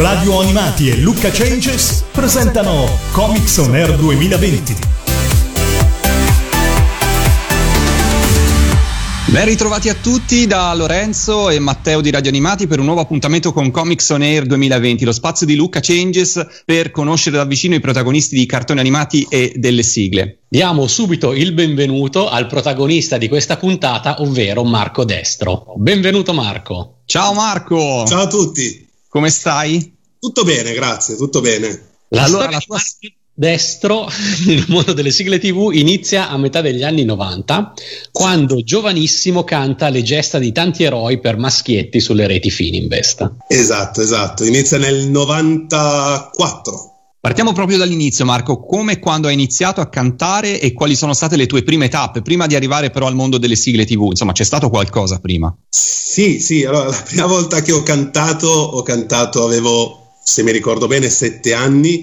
Radio Animati e Lucca Changes presentano Comics On Air 2020. Ben ritrovati a tutti da Lorenzo e Matteo di Radio Animati per un nuovo appuntamento con Comics On Air 2020, lo spazio di Lucca Changes per conoscere da vicino i protagonisti di cartoni animati e delle sigle. Diamo subito il benvenuto al protagonista di questa puntata, ovvero Marco Destro. Benvenuto Marco. Ciao Marco. Ciao a tutti. Come stai? Tutto bene, grazie, tutto bene. La allora, la tua... Destro nel mondo delle sigle TV inizia a metà degli anni 90, quando giovanissimo canta le gesta di tanti eroi per maschietti sulle reti Fininvest. Esatto, esatto, inizia nel 94. Partiamo proprio dall'inizio, Marco. Come e quando hai iniziato a cantare e quali sono state le tue prime tappe, prima di arrivare però al mondo delle sigle TV? Insomma, c'è stato qualcosa prima? Sì, sì. Allora, la prima volta che ho cantato, ho cantato, avevo, se mi ricordo bene, sette anni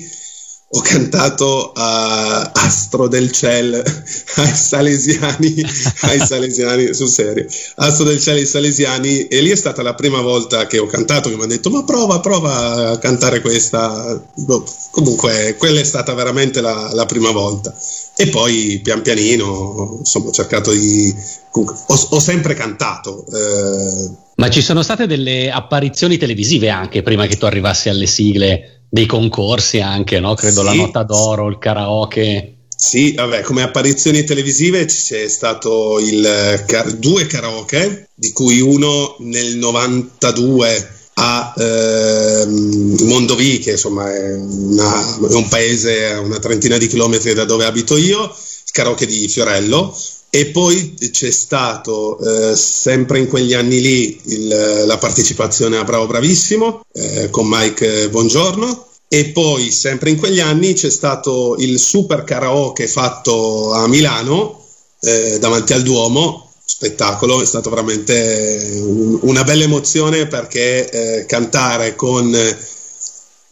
ho cantato a Astro del Ciel ai Salesiani, ai Salesiani, sul serio, Astro del Ciel ai Salesiani e lì è stata la prima volta che ho cantato che mi hanno detto ma prova, prova a cantare questa, boh, comunque quella è stata veramente la, la, prima volta e poi pian pianino insomma ho cercato di, ho, ho sempre cantato. Eh. Ma ci sono state delle apparizioni televisive anche prima che tu arrivassi alle sigle? Dei concorsi anche, no? Credo sì, la nota d'oro, il karaoke. Sì, vabbè, come apparizioni televisive c'è stato il car- due karaoke, di cui uno nel 92 a ehm, Mondovì, che insomma è, una, è, un paese a una trentina di chilometri da dove abito io, il karaoke di Fiorello, e poi c'è stato eh, sempre in quegli anni lì il, la partecipazione a Bravo Bravissimo eh, con Mike Buongiorno. E poi sempre in quegli anni c'è stato il super karaoke fatto a Milano eh, davanti al Duomo. Spettacolo, è stato veramente un, una bella emozione perché eh, cantare con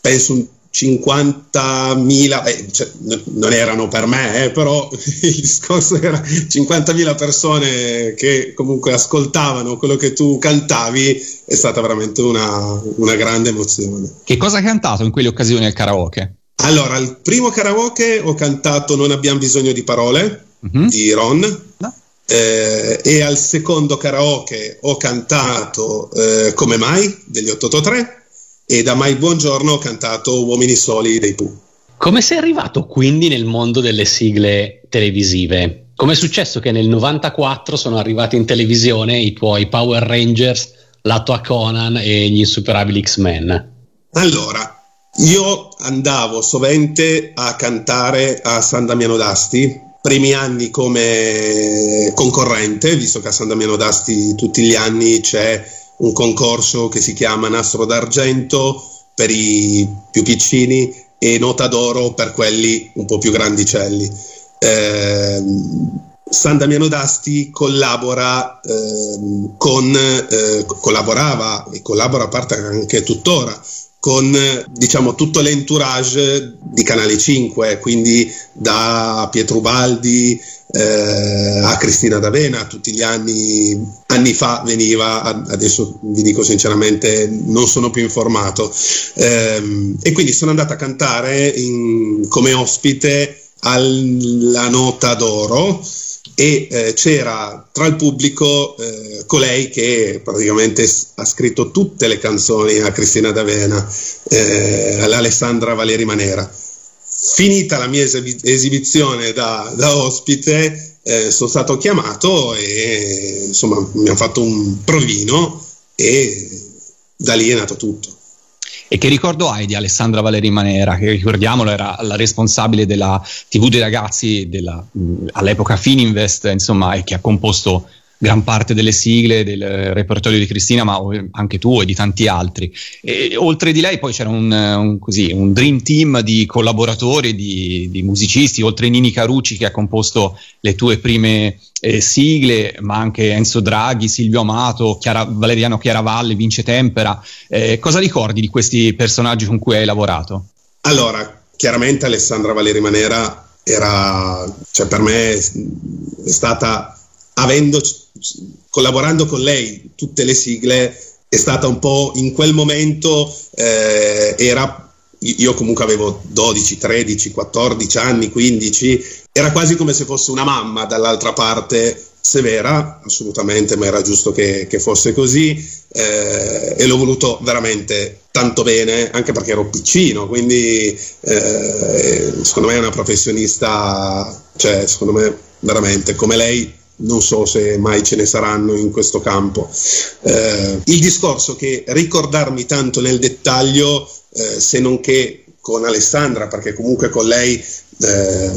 penso un 50.000, eh, cioè, non erano per me, eh, però il discorso era 50.000 persone che comunque ascoltavano quello che tu cantavi, è stata veramente una, una grande emozione. Che cosa hai cantato in quelle occasioni al karaoke? Allora, al primo karaoke ho cantato Non abbiamo bisogno di parole mm-hmm. di Ron. No. Eh, e al secondo karaoke ho cantato eh, Come mai degli 883 e da Mai Buongiorno ho cantato Uomini Soli dei Pooh. Come sei arrivato quindi nel mondo delle sigle televisive? Come è successo che nel 94 sono arrivati in televisione i tuoi Power Rangers, la tua Conan e gli insuperabili X-Men? Allora, io andavo sovente a cantare a San Damiano d'Asti, primi anni come concorrente, visto che a San Damiano d'Asti tutti gli anni c'è un concorso che si chiama Nastro d'Argento per i più piccini e Nota d'Oro per quelli un po' più grandicelli. Eh, San Damiano d'Asti collabora eh, con, eh, collaborava e collabora a parte anche tuttora con diciamo tutto l'entourage di Canale 5, quindi da Pietro Baldi eh, a Cristina D'Avena, tutti gli anni, anni fa veniva, adesso vi dico sinceramente non sono più informato, eh, e quindi sono andato a cantare in, come ospite alla Nota d'Oro e eh, c'era tra il pubblico eh, colei che praticamente ha scritto tutte le canzoni a Cristina D'Avena, eh, all'Alessandra Valeri Manera. Finita la mia esib- esibizione da, da ospite, eh, sono stato chiamato e insomma mi hanno fatto un provino e da lì è nato tutto. E che ricordo hai di Alessandra Valeri Manera, che ricordiamolo era la responsabile della TV dei ragazzi della, all'epoca Fininvest, insomma, e che ha composto gran parte delle sigle del repertorio di Cristina, ma anche tu e di tanti altri. E, oltre di lei poi c'era un, un, così, un dream team di collaboratori, di, di, musicisti, oltre Nini Carucci che ha composto le tue prime eh, sigle, ma anche Enzo Draghi, Silvio Amato, Chiara, Valeriano Chiaravalle, Vince Tempera. Eh, cosa ricordi di questi personaggi con cui hai lavorato? Allora, chiaramente Alessandra Valeri Manera era, cioè per me è stata avendo collaborando con lei tutte le sigle è stata un po' in quel momento eh, era io comunque avevo 12, 13, 14 anni, 15, era quasi come se fosse una mamma dall'altra parte severa, assolutamente, ma era giusto che, che fosse così eh, e l'ho voluto veramente tanto bene, anche perché ero piccino, quindi eh, secondo me è una professionista, cioè secondo me veramente come lei non so se mai ce ne saranno in questo campo. Eh, il discorso che ricordarmi tanto nel dettaglio, eh, se non che con Alessandra, perché comunque con lei eh,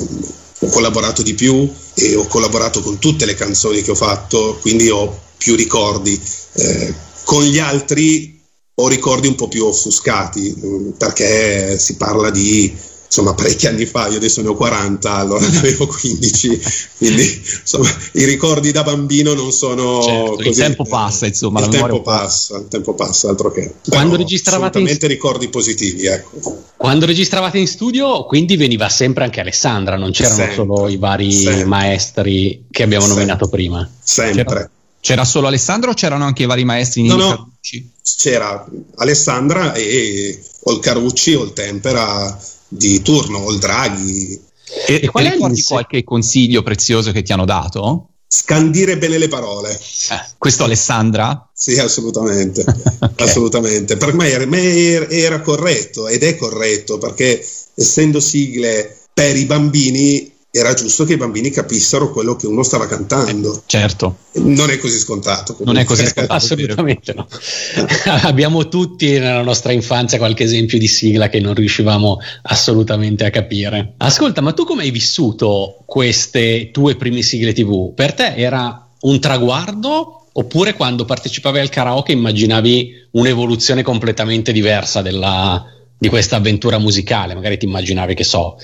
ho collaborato di più e ho collaborato con tutte le canzoni che ho fatto, quindi ho più ricordi. Eh, con gli altri ho ricordi un po' più offuscati, perché si parla di insomma parecchi anni fa, io adesso ne ho 40, allora ne avevo 15, quindi insomma i ricordi da bambino non sono certo, così. Il tempo passa, insomma, il tempo passa, il tempo passa, altro che. Quando Però registravate in... ricordi positivi, ecco. Quando registravate in studio, quindi veniva sempre anche Alessandra, non c'erano sempre, solo i vari sempre. maestri che abbiamo sempre. nominato prima. Sempre. C'era, c'era, solo Alessandra o c'erano anche i vari maestri? No, no, c'era Alessandra e o il Carucci o il Tempera di turno o il Draghi. E, e qual è ricordi qualche consiglio prezioso che ti hanno dato? Scandire bene le parole. Eh, questo Alessandra? Sì, assolutamente. okay. assolutamente. Per me era, me era corretto ed è corretto perché essendo sigle per i bambini era giusto che i bambini capissero quello che uno stava cantando. Eh, certo. Non è così scontato. Comunque. Non è così scontato. Assolutamente no. Abbiamo tutti nella nostra infanzia qualche esempio di sigla che non riuscivamo assolutamente a capire. Ascolta, ma tu come hai vissuto queste tue prime sigle TV? Per te era un traguardo oppure quando partecipavi al karaoke immaginavi un'evoluzione completamente diversa della, di questa avventura musicale? Magari ti immaginavi che so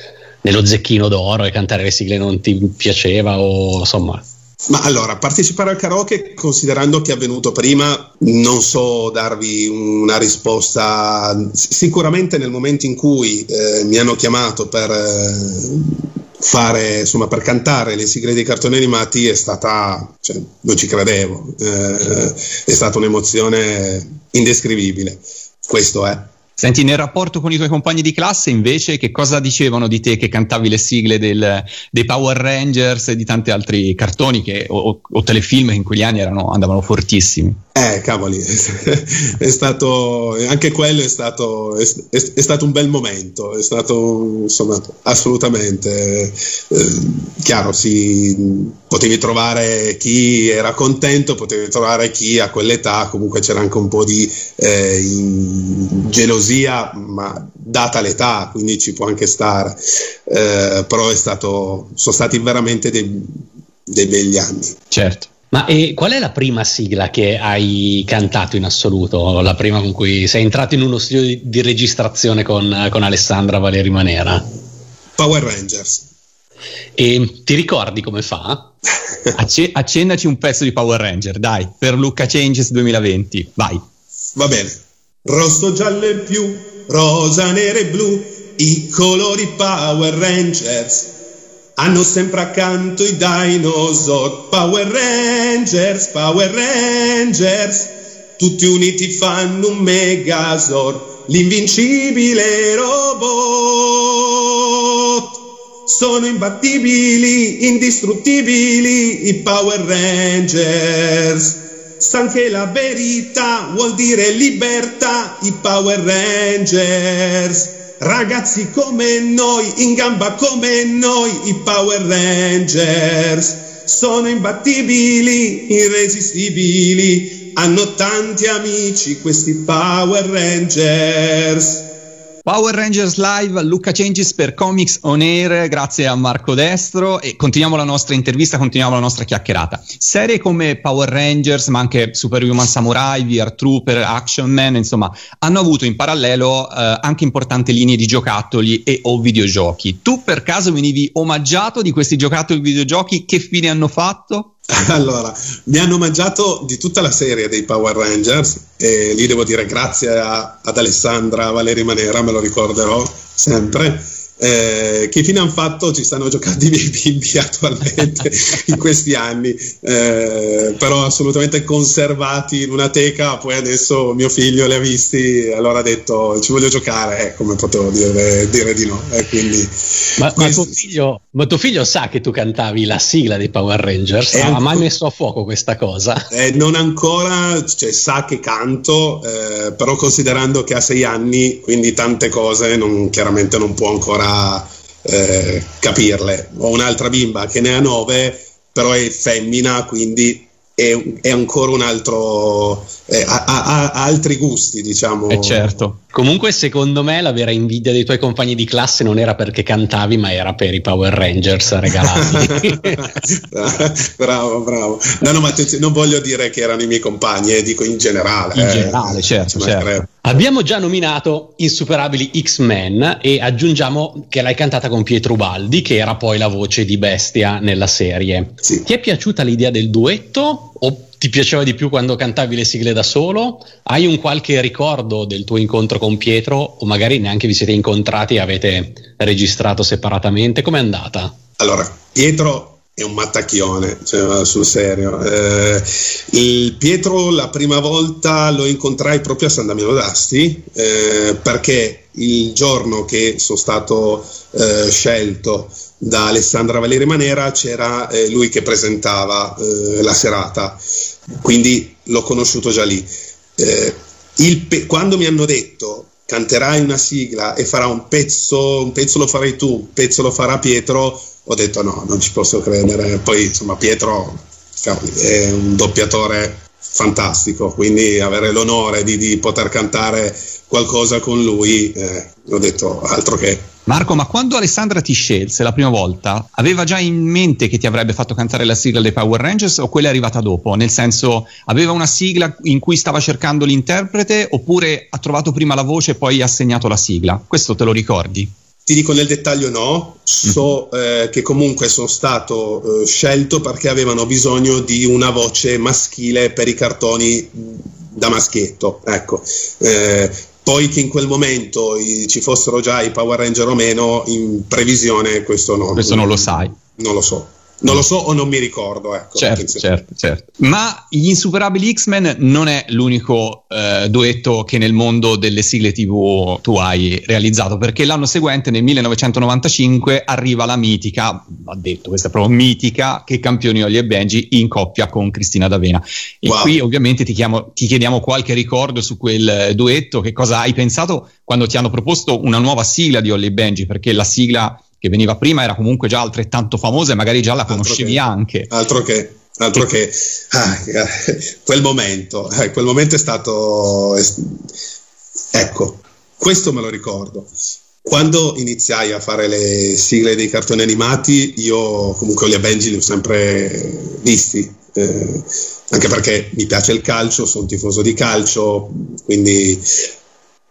nello zecchino d'oro e cantare le sigle non ti piaceva o insomma ma allora, partecipare al karaoke, considerando che è avvenuto prima, non so darvi una risposta. Sicuramente nel momento in cui eh, mi hanno chiamato per eh, fare, insomma, per cantare le sigle dei cartoni animati è stata, cioè, non ci credevo, eh, è stata un'emozione indescrivibile. Questo è. Senti, nel rapporto con i tuoi compagni di classe invece che cosa dicevano di te che cantavi le sigle del, dei Power Rangers e di tanti altri cartoni che, o, o, telefilm che in quegli anni erano, andavano fortissimi? Eh, cavoli, è stato, anche quello è stato, è, è, stato un bel momento, è stato insomma assolutamente eh, chiaro, si, potevi trovare chi era contento, potevi trovare chi a quell'età comunque c'era anche un po' di eh, gelosia, ma data l'età, quindi ci può anche stare, eh, però è stato, sono stati veramente dei, dei begli anni. Certo. Ma e qual è la prima sigla che hai cantato in assoluto? La prima con cui sei entrato in uno studio di, di registrazione con, con, Alessandra Valeri Manera? Power Rangers. E ti ricordi come fa? Acc- accendaci un pezzo di Power Ranger, dai, per Luca Changes 2020, vai. Va bene. Rosso, giallo e più, rosa, nero e blu, i colori Power Rangers hanno sempre accanto i dinosaur, Power Rangers, Power Rangers, tutti uniti fanno un Megazord, l'invincibile robot. Sono imbattibili, indistruttibili i Power Rangers. San che la verità vuol dire libertà, i Power Rangers. Ragazzi come noi, in gamba come noi, i Power Rangers. Sono imbattibili, irresistibili, hanno tanti amici questi Power Rangers. Power Rangers Live, Luca Changes per Comics On Air, grazie a Marco Destro e continuiamo la nostra intervista, continuiamo la nostra chiacchierata. Serie come Power Rangers, ma anche Superhuman Samurai, VR Trooper, Action Man, insomma, hanno avuto in parallelo eh, anche importanti linee di giocattoli e o videogiochi. Tu per caso venivi omaggiato di questi giocattoli e videogiochi? Che fine hanno fatto? Allora, mi hanno mangiato di tutta la serie dei Power Rangers e lì devo dire grazie a, ad Alessandra Valeri Manera, me lo ricorderò sempre. Eh, che fine hanno fatto? Ci stanno giocando i miei bimbi attualmente in questi anni, eh, però assolutamente conservati in una teca. Poi adesso mio figlio li ha visti, allora ha detto ci voglio giocare. Eh, come potevo dire, dire di no? Eh, quindi, ma, ma, tuo figlio, ma, tuo figlio, sa che tu cantavi la sigla dei Power Rangers? Ha mai messo a fuoco questa cosa? Eh, non ancora, cioè, sa che canto, eh, però considerando che ha sei anni, quindi tante cose non, chiaramente non può ancora eh, capirle. Ho un'altra bimba che ne ha nove, però è femmina, quindi è, è ancora un altro, eh, ha, ha, altri gusti, diciamo. Eh certo. Comunque, secondo me, la vera invidia dei tuoi compagni di classe non era perché cantavi, ma era per i Power Rangers regalati. bravo, bravo. No, no, ma non voglio dire che erano i miei compagni, eh, dico in generale. In eh, generale, certo, certo. Abbiamo già nominato Insuperabili X-Men e aggiungiamo che l'hai cantata con Pietro Baldi, che era poi la voce di Bestia nella serie. Sì. Ti è piaciuta l'idea del duetto o ti piaceva di più quando cantavi le sigle da solo? Hai un qualche ricordo del tuo incontro con Pietro o magari neanche vi siete incontrati e avete registrato separatamente? Com'è andata? Allora, Pietro è un mattacchione, cioè, sul serio. Eh, Pietro la prima volta lo incontrai proprio a San Damiano d'Asti eh, perché il giorno che sono stato eh, scelto da Alessandra Valeri Manera c'era eh, lui che presentava eh, la serata, quindi l'ho conosciuto già lì. Eh, pe- quando mi hanno detto canterai una sigla e farà un pezzo, un pezzo lo farai tu, un pezzo lo farà Pietro, ho detto no, non ci posso credere. Poi insomma Pietro è un doppiatore fantastico, quindi avere l'onore di, di poter cantare qualcosa con lui, eh, ho detto altro che Marco, ma quando Alessandra ti scelse la prima volta, aveva già in mente che ti avrebbe fatto cantare la sigla dei Power Rangers o quella è arrivata dopo? Nel senso, aveva una sigla in cui stava cercando l'interprete oppure ha trovato prima la voce e poi ha segnato la sigla? Questo te lo ricordi? Ti dico nel dettaglio no, so mm-hmm. eh, che comunque sono stato eh, scelto perché avevano bisogno di una voce maschile per i cartoni da maschietto, ecco. Eh, poi che in quel momento i, ci fossero già i Power Ranger o meno, in previsione questo no. Questo non lo sai. Non lo so. Non lo so o non mi ricordo. Ecco, certo, certo, certo. Ma gli insuperabili X-Men non è l'unico eh, duetto che nel mondo delle sigle TV tu hai realizzato, perché l'anno seguente, nel 1995, arriva la mitica, ha detto questa è proprio mitica, che campioni Olli e Benji in coppia con Cristina D'Avena. E wow. qui ovviamente ti, chiamo, ti chiediamo qualche ricordo su quel duetto, che cosa hai pensato quando ti hanno proposto una nuova sigla di Olli e Benji, perché la sigla che veniva prima era comunque già altrettanto famosa e magari già la conoscevi altro che, anche. Altro che, altro che ah, quel momento, eh, quel momento è stato, ecco, questo me lo ricordo. Quando iniziai a fare le sigle dei cartoni animati, io comunque Olia Benji li ho sempre visti, eh, anche perché mi piace il calcio, sono tifoso di calcio, quindi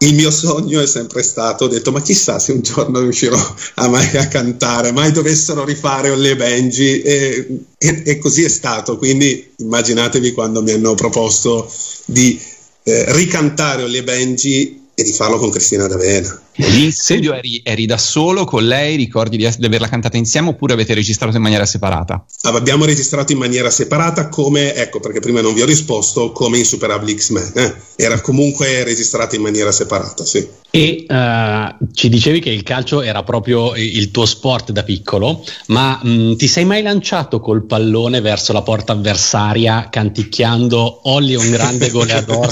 il mio sogno è sempre stato, ho detto, ma chissà se un giorno riuscirò a mai a cantare, mai dovessero rifare Olle Benji e, e, e, così è stato. Quindi immaginatevi quando mi hanno proposto di eh, ricantare Olle Benji e di farlo con Cristina D'Avena. Lì in studio eri, eri, da solo con lei, ricordi di, di, averla cantata insieme oppure avete registrato in maniera separata? Abbiamo registrato in maniera separata come, ecco perché prima non vi ho risposto, come in Superabli X-Men. Eh? Era comunque registrata in maniera separata, sì. E uh, ci dicevi che il calcio era proprio il tuo sport da piccolo, ma mh, mm, ti sei mai lanciato col pallone verso la porta avversaria canticchiando Olli un grande goleador?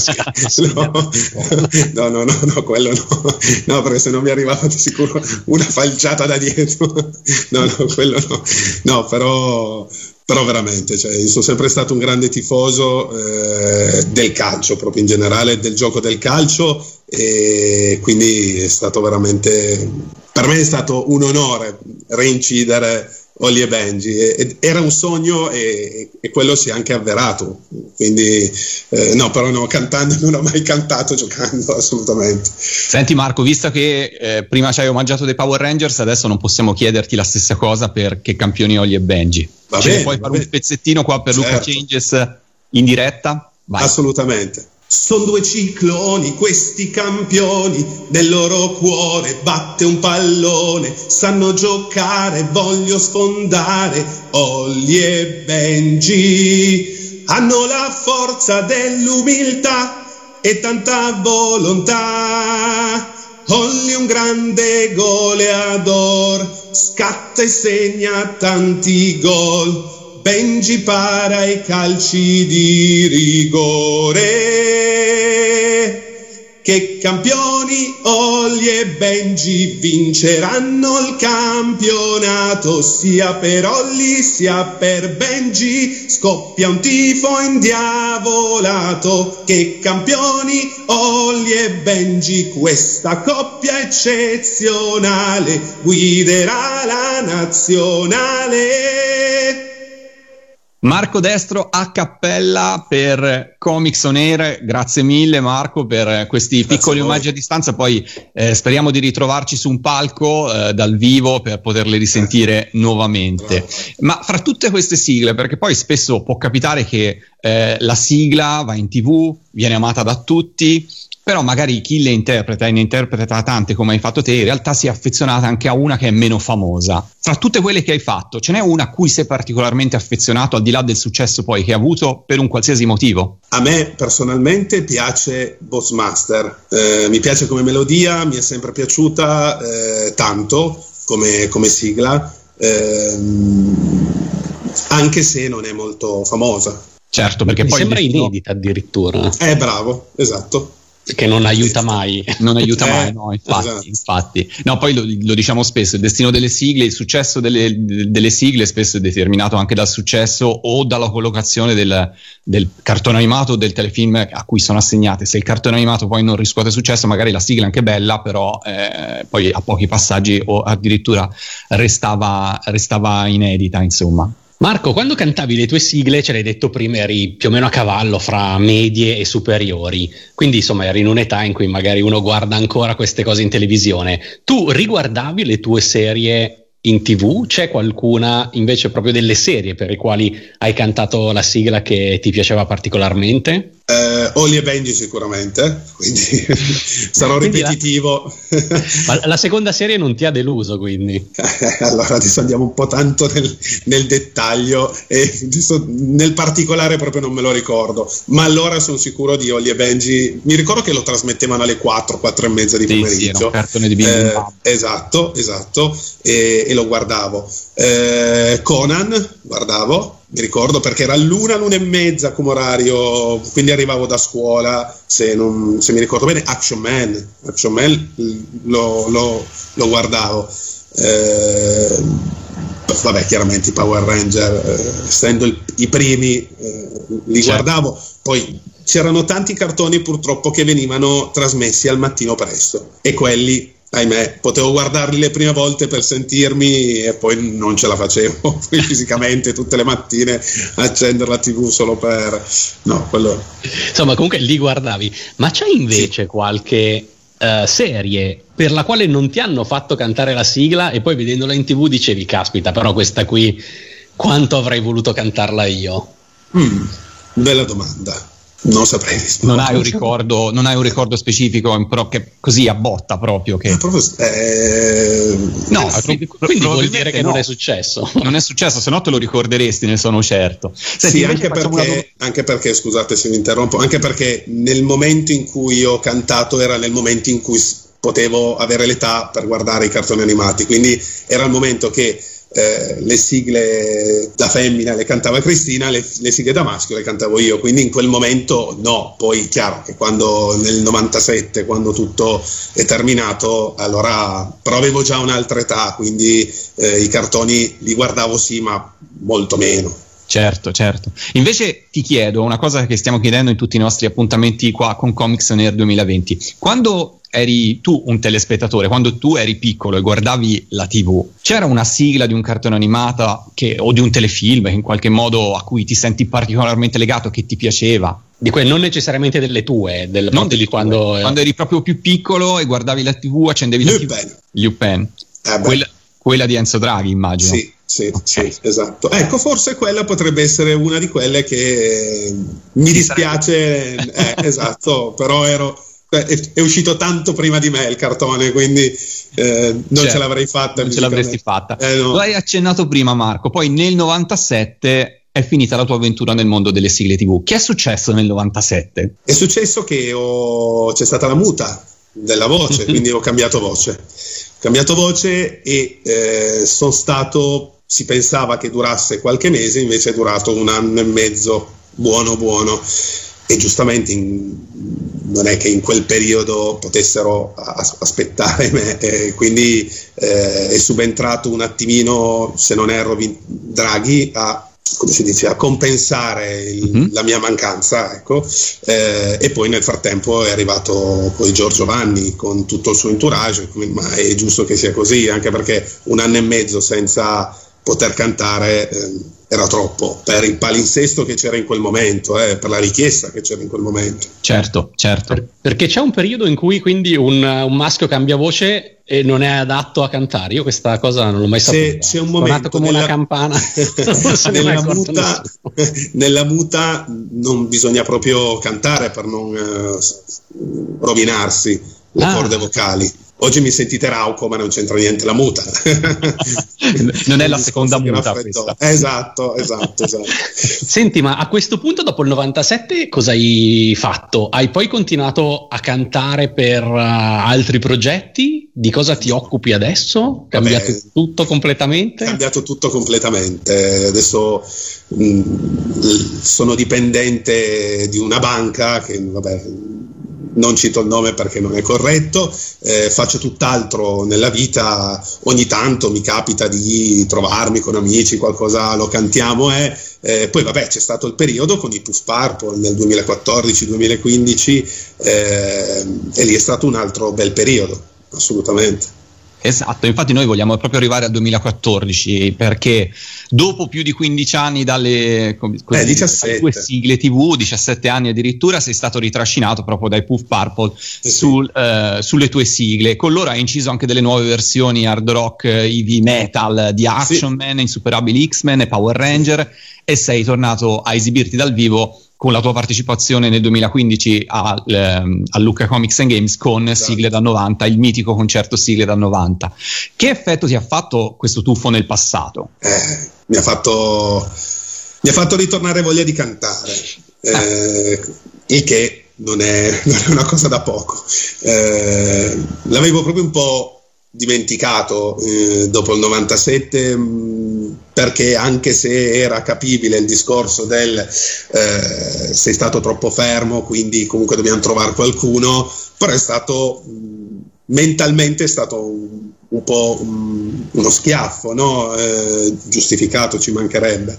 no, no, no, no, quello no. no perché se no mi arrivava di sicuro una falciata da dietro. no, no, quello no. No, però, però veramente, cioè, sono sempre stato un grande tifoso eh, del calcio, proprio in generale, del gioco del calcio e quindi è stato veramente, per me è stato un onore reincidere Olli e Benji. E, era un sogno e, e, quello si è anche avverato. Quindi, eh, no, però no, cantando non ho mai cantato giocando, assolutamente. Senti Marco, visto che eh, prima ci hai omaggiato dei Power Rangers, adesso non possiamo chiederti la stessa cosa per che campioni Olli e Benji. Va Ce bene, puoi fare bene. un pezzettino qua per certo. Luca Changes in diretta? Vai. Assolutamente. Sono due cicloni, questi campioni, nel loro cuore batte un pallone, sanno giocare, voglio sfondare, Olli e Benji, hanno la forza dell'umiltà e tanta volontà. Olli un grande goleador, scatta e segna tanti gol. Benji para i calci di rigore. Che campioni Olli e Benji vinceranno il campionato. Sia per Olli sia per Benji scoppia un tifo indiavolato. Che campioni Olli e Benji questa coppia eccezionale guiderà la nazionale Marco Destro a cappella per Comics On Air, grazie mille Marco per questi grazie piccoli omaggi a distanza, poi eh, speriamo di ritrovarci su un palco eh, dal vivo per poterle risentire nuovamente. Ma fra tutte queste sigle, perché poi spesso può capitare che eh, la sigla va in tv, viene amata da tutti, però magari chi le interpreta e ne interpreta tante come hai fatto te, in realtà si è affezionata anche a una che è meno famosa. Fra tutte quelle che hai fatto, ce n'è una a cui sei particolarmente affezionato, al di là del successo poi che ha avuto per un qualsiasi motivo? A me personalmente piace Bossmaster, eh, mi piace come melodia, mi è sempre piaciuta eh, tanto come, come sigla, eh, anche se non è molto famosa. Certo, perché mi poi sembra inedita addirittura. Eh, bravo, esatto che non aiuta mai. Non aiuta mai, eh, no, infatti, esatto. infatti. No, poi lo, lo, diciamo spesso, il destino delle sigle, il successo delle, delle, sigle spesso è determinato anche dal successo o dalla collocazione del, del cartone animato o del telefilm a cui sono assegnate. Se il cartone animato poi non riscuote successo, magari la sigla è anche bella, però eh, poi a pochi passaggi o addirittura restava, restava inedita, insomma. Marco, quando cantavi le tue sigle, ce l'hai detto prima, eri più o meno a cavallo fra medie e superiori, quindi insomma eri in un'età in cui magari uno guarda ancora queste cose in televisione. Tu riguardavi le tue serie in tv? C'è qualcuna invece proprio delle serie per le quali hai cantato la sigla che ti piaceva particolarmente? Eh, Oli e Benji sicuramente, quindi sarò quindi ripetitivo. La, la, seconda serie non ti ha deluso quindi? allora adesso andiamo un po' tanto nel, nel dettaglio e nel particolare proprio non me lo ricordo, ma allora sono sicuro di Oli e Benji, mi ricordo che lo trasmettevano alle 4, 4 e mezza di pomeriggio. Sì, sì, di eh, esatto, esatto, e, e lo guardavo. Eh, Conan guardavo mi ricordo perché era l'una, l'una e mezza come orario, quindi arrivavo da scuola, se, non, se mi ricordo bene, Action Man, Action Man lo, lo, lo guardavo. Eh, vabbè, chiaramente i Power Ranger, eh, essendo il, i primi, eh, li certo. guardavo, poi c'erano tanti cartoni purtroppo che venivano trasmessi al mattino presto e quelli ahimè, potevo guardarli le prime volte per sentirmi e poi non ce la facevo fisicamente tutte le mattine accendere la tv solo per... No, quello... Insomma, comunque li guardavi. Ma c'è invece sì. qualche uh, serie per la quale non ti hanno fatto cantare la sigla e poi vedendola in tv dicevi, caspita, però questa qui quanto avrei voluto cantarla io? Mm, bella domanda. Non saprei rispondere. Non hai un ricordo, non hai un ricordo specifico, però che così a botta proprio. Che... proprio eh... No, quindi, quindi vuol dire che no. non è successo. Non è successo, se no te lo ricorderesti, ne sono certo. Senti, sì, anche perché, una... anche perché, scusate se mi interrompo, anche perché nel momento in cui ho cantato era nel momento in cui potevo avere l'età per guardare i cartoni animati, quindi era il momento che eh, le sigle da femmina le cantava Cristina, le, le, sigle da maschio le cantavo io, quindi in quel momento no, poi chiaro che quando nel 97, quando tutto è terminato, allora però avevo già un'altra età, quindi eh, i cartoni li guardavo sì, ma molto meno. Certo, certo. Invece ti chiedo una cosa che stiamo chiedendo in tutti i nostri appuntamenti qua con Comics Nerd 2020. Quando eri tu un telespettatore, quando tu eri piccolo e guardavi la TV, c'era una sigla di un cartone animato che, o di un telefilm che in qualche modo a cui ti senti particolarmente legato, che ti piaceva? Di quelle non necessariamente delle tue, del non di quando, quando eri proprio più piccolo e guardavi la TV, accendevi Lupin. la TV. Lupin. Eh quella, quella di Enzo Draghi, immagino. Sì sì, okay. sì, esatto. Ecco, forse quella potrebbe essere una di quelle che mi dispiace, eh, esatto, però ero, è, uscito tanto prima di me il cartone, quindi eh, non certo, ce l'avrei fatta. Non ce l'avresti fatta. Eh, no. Lo hai accennato prima, Marco. Poi nel 97 è finita la tua avventura nel mondo delle sigle TV. Che è successo nel 97? È successo che ho... c'è stata la muta della voce, quindi ho cambiato voce. Ho cambiato voce e eh, sono stato si pensava che durasse qualche mese, invece è durato un anno e mezzo, buono buono. E giustamente in, non è che in quel periodo potessero as- aspettare me, eh, quindi eh, è subentrato un attimino, se non erro, Draghi a come si dice, a compensare il, mm-hmm. la mia mancanza, ecco. eh, e poi nel frattempo è arrivato poi Giorgio Vanni con tutto il suo entourage, ma è giusto che sia così, anche perché un anno e mezzo senza poter cantare eh, era troppo per il palinsesto che c'era in quel momento, eh, per la richiesta che c'era in quel momento. Certo, certo. Per, perché c'è un periodo in cui quindi un, un, maschio cambia voce e non è adatto a cantare. Io questa cosa non l'ho mai saputo. C'è un momento come nella, una campana. nella, muta, nella, muta, non bisogna proprio cantare per non uh, rovinarsi le ah. corde vocali. Oggi mi sentite rauco, ma non c'entra niente la muta. non è la seconda muta Esatto, esatto, esatto. Senti, ma a questo punto, dopo il 97, cosa hai fatto? Hai poi continuato a cantare per uh, altri progetti? Di cosa ti occupi adesso? Cambiato Vabbè, tutto completamente? Cambiato tutto completamente. Adesso mh, mm, sono dipendente di una banca che, vabbè, non cito il nome perché non è corretto, eh, faccio tutt'altro nella vita, ogni tanto mi capita di trovarmi con amici, qualcosa lo cantiamo eh. Eh, poi vabbè c'è stato il periodo con i Puff Purple nel 2014-2015 eh, e lì è stato un altro bel periodo, assolutamente. Esatto, infatti noi vogliamo proprio arrivare al 2014 perché dopo più di 15 anni dalle, così, eh, dalle tue sigle TV, 17 anni addirittura, sei stato ritrascinato proprio dai Puff Purple eh sul, eh, sulle tue sigle. Con loro hai inciso anche delle nuove versioni hard rock, heavy metal di Action sì. Man, Insuperabili X-Men e Power Ranger e sei tornato a esibirti dal vivo con la tua partecipazione nel 2015 al, ehm, a Lucca Comics and Games con esatto. sigle da 90, il mitico concerto sigle da 90. Che effetto ti ha fatto questo tuffo nel passato? Eh, mi, ha fatto, mi ha fatto ritornare voglia di cantare, eh, ah. il che non è, non è, una cosa da poco. Eh, l'avevo proprio un po' dimenticato eh, dopo il 97 mh, mm, perché anche se era capibile il discorso del eh, sei stato troppo fermo quindi comunque dobbiamo trovare qualcuno però è stato mm, mentalmente è stato un, un po' un, uno schiaffo no? eh, giustificato ci mancherebbe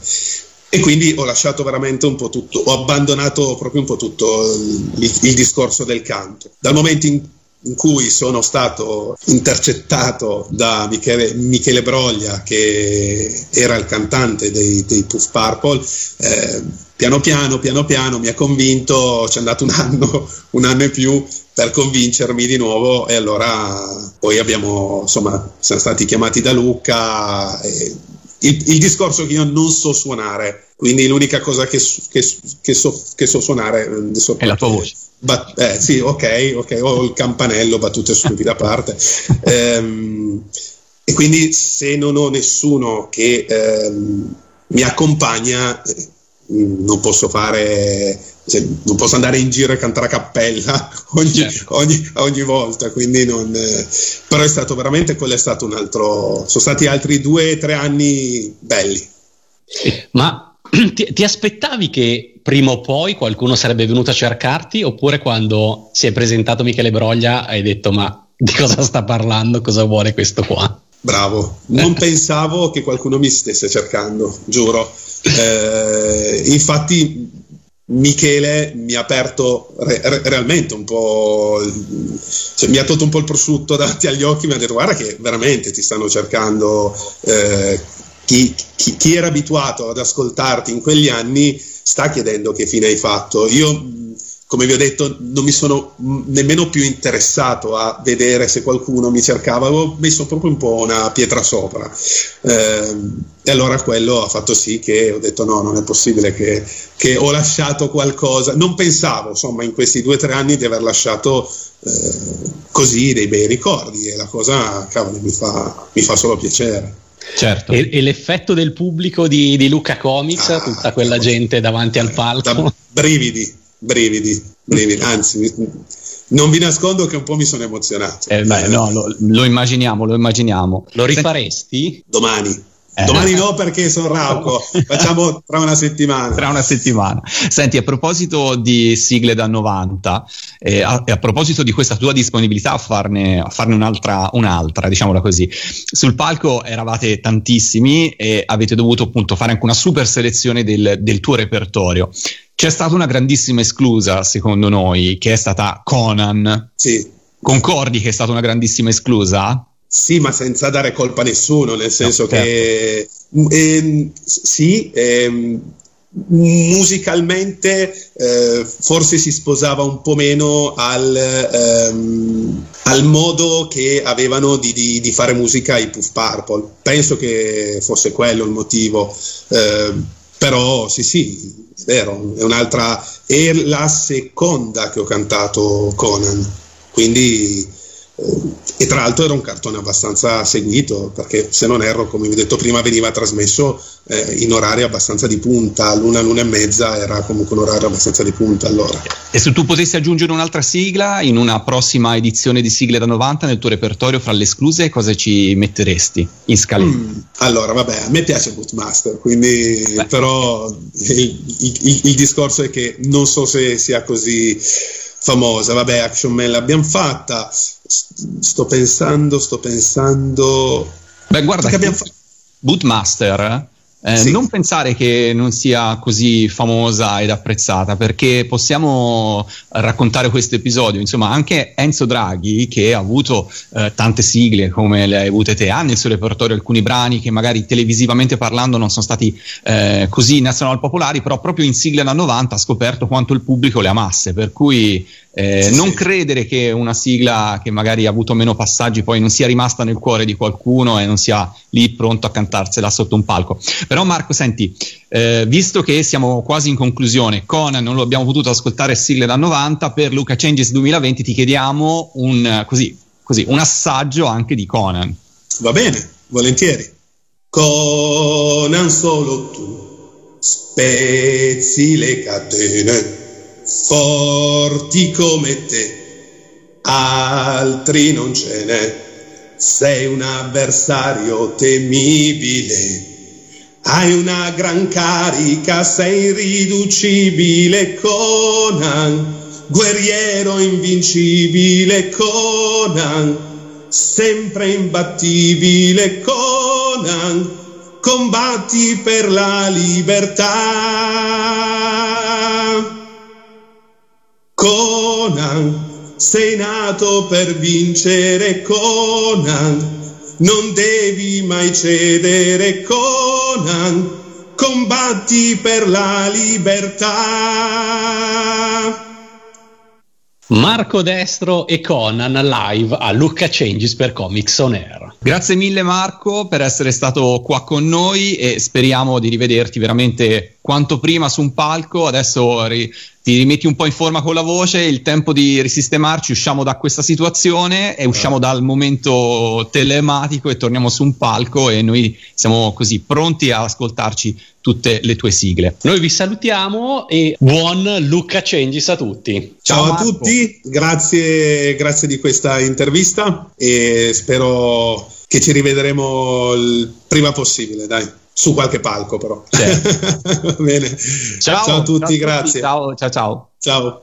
e quindi ho lasciato veramente un po' tutto ho abbandonato proprio un po' tutto il, il discorso del canto dal momento in in cui sono stato intercettato da Michele, Michele Broglia, che era il cantante dei, dei Puff Purple. Eh, piano piano, piano piano mi ha convinto, c'è andato un anno, un anno e più per convincermi di nuovo e allora poi abbiamo, insomma, siamo stati chiamati da Luca. Il, il, discorso che io non so suonare, quindi l'unica cosa che, che, che, so, che so, suonare è la tua voce. Bat- eh, sì, ok, ok, ho il campanello, battute stupide a parte. ehm, e quindi se non ho nessuno che ehm, mi accompagna, eh, non posso fare, cioè, non posso andare in giro e cantare a cappella ogni, certo. ogni, ogni volta. Quindi non, eh, però è stato veramente quello è stato un altro. Sono stati altri due o tre anni belli. Ma ti, ti, aspettavi che prima o poi qualcuno sarebbe venuto a cercarti oppure quando si è presentato Michele Broglia hai detto ma di cosa sta parlando, cosa vuole questo qua? Bravo, non pensavo che qualcuno mi stesse cercando, giuro. Eh, infatti Michele mi ha aperto re- re- realmente un po', cioè, mi ha tolto un po' il prosciutto davanti agli occhi, mi ha detto guarda che veramente ti stanno cercando, eh, chi, chi, chi, era abituato ad ascoltarti in quegli anni sta chiedendo che fine hai fatto. Io come vi ho detto, non mi sono nemmeno più interessato a vedere se qualcuno mi cercava, avevo messo proprio un po' una pietra sopra. Eh, e allora quello ha fatto sì che ho detto no, non è possibile che, che ho lasciato qualcosa. Non pensavo, insomma, in questi due o tre anni di aver lasciato eh, così dei bei ricordi e la cosa, cavolo, mi fa, mi fa solo piacere. Certo. E, e, l'effetto del pubblico di, di Luca Comics, ah, tutta quella gente davanti al palco. brividi, brividi, brividi, anzi non vi nascondo che un po' mi sono emozionato. Eh, beh, no, lo, lo, immaginiamo, lo immaginiamo. Lo rifaresti? Domani. Eh. Domani no perché sono rauco, facciamo tra una settimana. Tra una settimana. Senti, a proposito di sigle da 90, eh, a, a, proposito di questa tua disponibilità a farne, a farne un'altra, un'altra, diciamola così, sul palco eravate tantissimi e avete dovuto appunto fare anche una super selezione del, del tuo repertorio. C'è stata una grandissima esclusa, secondo noi, che è stata Conan. Sì. Concordi che è stata una grandissima esclusa? Sì, ma senza dare colpa a nessuno, nel senso no, che eh, sì, eh, musicalmente eh, forse si sposava un po' meno al, ehm, al modo che avevano di, di, di, fare musica i Puff Purple. Penso che fosse quello il motivo, ehm, però sì, sì, è vero, è un'altra, è la seconda che ho cantato Conan, quindi e tra l'altro era un cartone abbastanza seguito perché se non erro come vi ho detto prima veniva trasmesso eh, in orario abbastanza di punta l'una l'una e mezza era comunque un orario abbastanza di punta allora e se tu potessi aggiungere un'altra sigla in una prossima edizione di sigle da 90 nel tuo repertorio fra le escluse cosa ci metteresti in scaletta? Mm, allora vabbè a me piace Bootmaster quindi Beh. però il, il, il discorso è che non so se sia così famosa. Vabbè, Action Man l'abbiamo fatta. Sto pensando, sto pensando. Beh, guarda, che abbiamo fatto. Bootmaster eh, sì. Non pensare che non sia così famosa ed apprezzata, perché possiamo raccontare questo episodio. Insomma, anche Enzo Draghi, che ha avuto eh, tante sigle come le hai avute te, ha nel suo repertorio alcuni brani che magari televisivamente parlando non sono stati eh, così nazional popolari, però proprio in sigle da 90 ha scoperto quanto il pubblico le amasse. Per cui eh, sì, non sì. credere che una sigla che magari ha avuto meno passaggi poi non sia rimasta nel cuore di qualcuno e non sia lì pronto a cantarsela sotto un palco. Però Marco, senti, eh, visto che siamo quasi in conclusione, Conan non lo abbiamo potuto ascoltare sigle da 90, per Luca Changes 2020 ti chiediamo un, così, così, un assaggio anche di Conan. Va bene, volentieri. Conan solo tu spezzi le catene forti come te, altri non ce n'è, sei un avversario temibile. Hai una gran carica, sei irriducibile Conan, guerriero invincibile Conan, sempre imbattibile Conan, combatti per la libertà. Conan, sei nato per vincere Conan, non devi mai cedere Conan, combatti per la libertà. Marco Destro e Conan live a Lucca Changes per Comics On Air. Grazie mille Marco per essere stato qua con noi e speriamo di rivederti veramente quanto prima su un palco. Adesso ri- ti rimetti un po' in forma con la voce, il tempo di risistemarci, usciamo da questa situazione e usciamo dal momento telematico e torniamo su un palco e noi siamo così pronti a ascoltarci tutte le tue sigle. Noi vi salutiamo e buon Lucca Changes a tutti. Ciao, Ciao a tutti, grazie, grazie di questa intervista e spero che ci rivedremo il prima possibile, dai su qualche palco però. Certo. Bene. Ciao, ciao a tutti, ciao grazie. Ciao, ciao, ciao. Ciao.